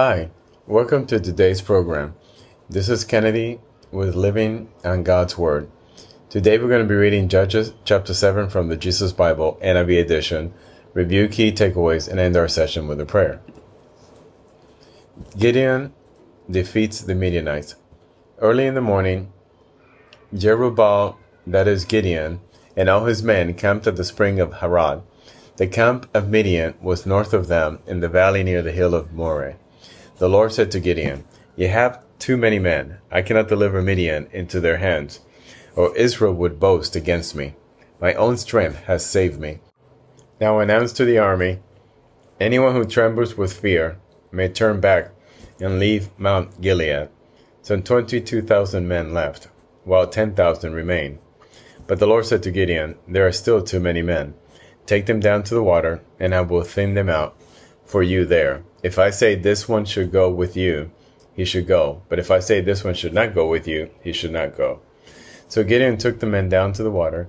Hi, welcome to today's program. This is Kennedy with Living on God's Word. Today we're going to be reading Judges chapter 7 from the Jesus Bible, NIV edition, review key takeaways, and end our session with a prayer. Gideon defeats the Midianites. Early in the morning, Jerubbaal, that is Gideon, and all his men camped at the spring of Harod. The camp of Midian was north of them in the valley near the hill of Moreh. The Lord said to Gideon, You have too many men. I cannot deliver Midian into their hands, or Israel would boast against me. My own strength has saved me. Now announce to the army anyone who trembles with fear may turn back and leave Mount Gilead. Some 22,000 men left, while 10,000 remain. But the Lord said to Gideon, There are still too many men. Take them down to the water, and I will thin them out for you there. If I say this one should go with you, he should go. But if I say this one should not go with you, he should not go. So Gideon took the men down to the water.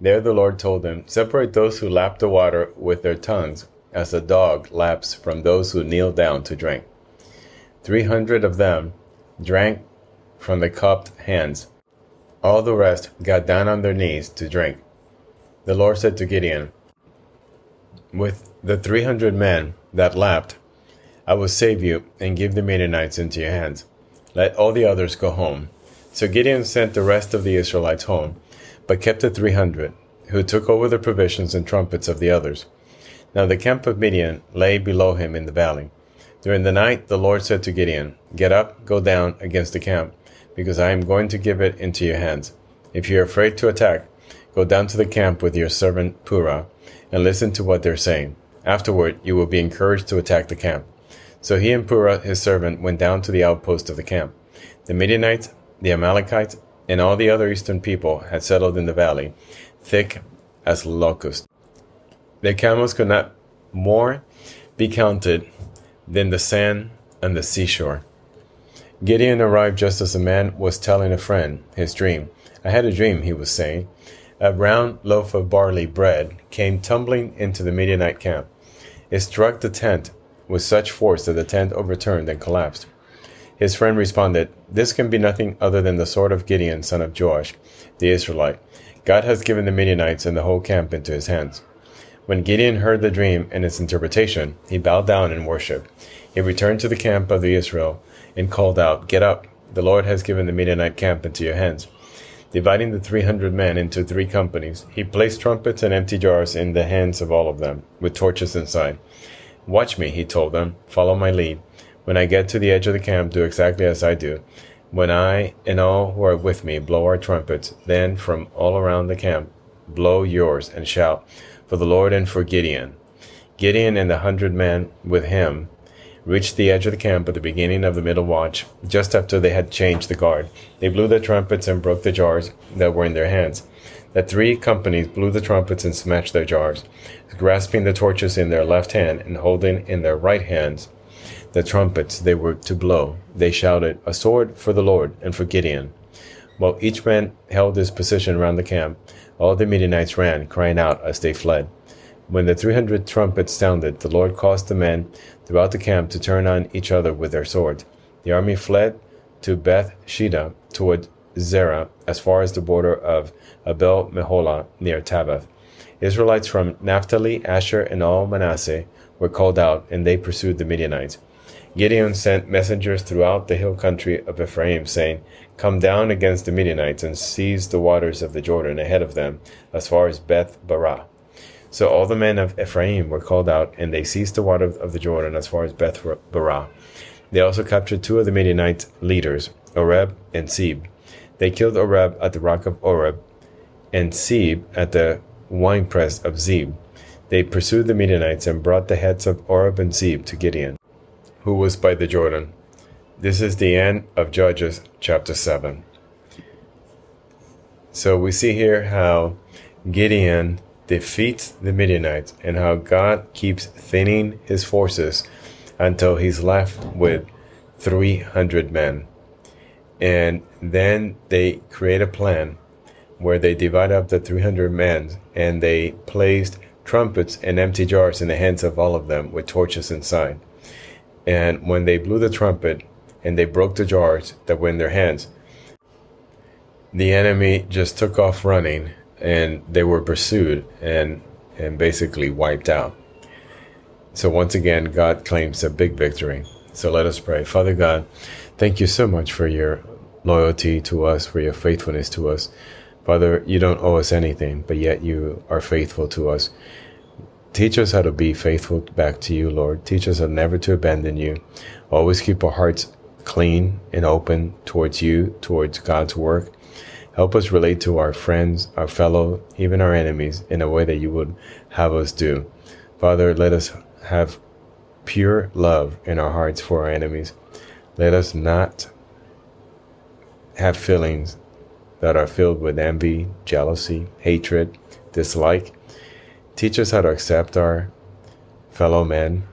There the Lord told them, Separate those who lap the water with their tongues, as a dog laps from those who kneel down to drink. Three hundred of them drank from the cupped hands. All the rest got down on their knees to drink. The Lord said to Gideon, With the three hundred men that lapped, I will save you and give the Midianites into your hands. Let all the others go home. So Gideon sent the rest of the Israelites home, but kept the three hundred, who took over the provisions and trumpets of the others. Now the camp of Midian lay below him in the valley. During the night the Lord said to Gideon, Get up, go down against the camp, because I am going to give it into your hands. If you are afraid to attack, go down to the camp with your servant Purah, and listen to what they're saying. Afterward you will be encouraged to attack the camp. So he and Purah his servant went down to the outpost of the camp. The Midianites, the Amalekites, and all the other eastern people had settled in the valley, thick as locusts. Their camels could not more be counted than the sand on the seashore. Gideon arrived just as a man was telling a friend his dream. I had a dream, he was saying. A round loaf of barley bread came tumbling into the Midianite camp. It struck the tent with such force that the tent overturned and collapsed. His friend responded, This can be nothing other than the sword of Gideon, son of Joash, the Israelite. God has given the Midianites and the whole camp into his hands. When Gideon heard the dream and its interpretation, he bowed down in worship. He returned to the camp of the Israel and called out, Get up, the Lord has given the Midianite camp into your hands. Dividing the three hundred men into three companies, he placed trumpets and empty jars in the hands of all of them, with torches inside. Watch me, he told them. Follow my lead. When I get to the edge of the camp, do exactly as I do. When I and all who are with me blow our trumpets, then from all around the camp, blow yours and shout for the Lord and for Gideon. Gideon and the hundred men with him reached the edge of the camp at the beginning of the middle watch, just after they had changed the guard. They blew their trumpets and broke the jars that were in their hands. The three companies blew the trumpets and smashed their jars, grasping the torches in their left hand and holding in their right hands the trumpets they were to blow. They shouted, A sword for the Lord and for Gideon. While each man held his position around the camp, all the Midianites ran, crying out as they fled. When the three hundred trumpets sounded, the Lord caused the men throughout the camp to turn on each other with their swords. The army fled to Beth Shittah toward Zerah, as far as the border of Abel Meholah near Tabbath. Israelites from Naphtali, Asher, and all Manasseh were called out, and they pursued the Midianites. Gideon sent messengers throughout the hill country of Ephraim, saying, Come down against the Midianites and seize the waters of the Jordan ahead of them, as far as Beth Barah. So all the men of Ephraim were called out, and they seized the water of the Jordan as far as Beth Barah. They also captured two of the Midianite leaders, Oreb and Zeb. They killed Oreb at the rock of Oreb, and Zeb at the winepress of Zeb. They pursued the Midianites and brought the heads of Oreb and Zeb to Gideon who was by the Jordan. This is the end of Judges chapter 7. So we see here how Gideon defeats the Midianites and how God keeps thinning his forces until he's left with 300 men. And then they create a plan where they divide up the 300 men and they placed trumpets and empty jars in the hands of all of them with torches inside. And when they blew the trumpet and they broke the jars that were in their hands, the enemy just took off running and they were pursued and, and basically wiped out. So once again, God claims a big victory. So let us pray. Father God, thank you so much for your loyalty to us, for your faithfulness to us. Father, you don't owe us anything, but yet you are faithful to us. Teach us how to be faithful back to you, Lord. Teach us how never to abandon you. Always keep our hearts clean and open towards you, towards God's work. Help us relate to our friends, our fellow, even our enemies in a way that you would have us do. Father, let us have pure love in our hearts for our enemies. Let us not have feelings that are filled with envy, jealousy, hatred, dislike. Teach us how to accept our fellow men,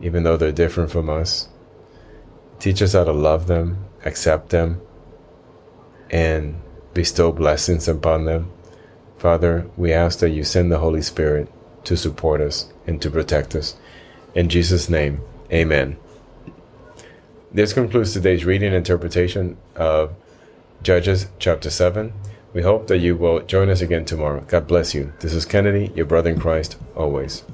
even though they're different from us. Teach us how to love them, accept them, and bestow blessings upon them. Father, we ask that you send the Holy Spirit to support us and to protect us. In Jesus' name, amen. This concludes today's reading and interpretation of Judges chapter 7. We hope that you will join us again tomorrow. God bless you. This is Kennedy, your brother in Christ, always.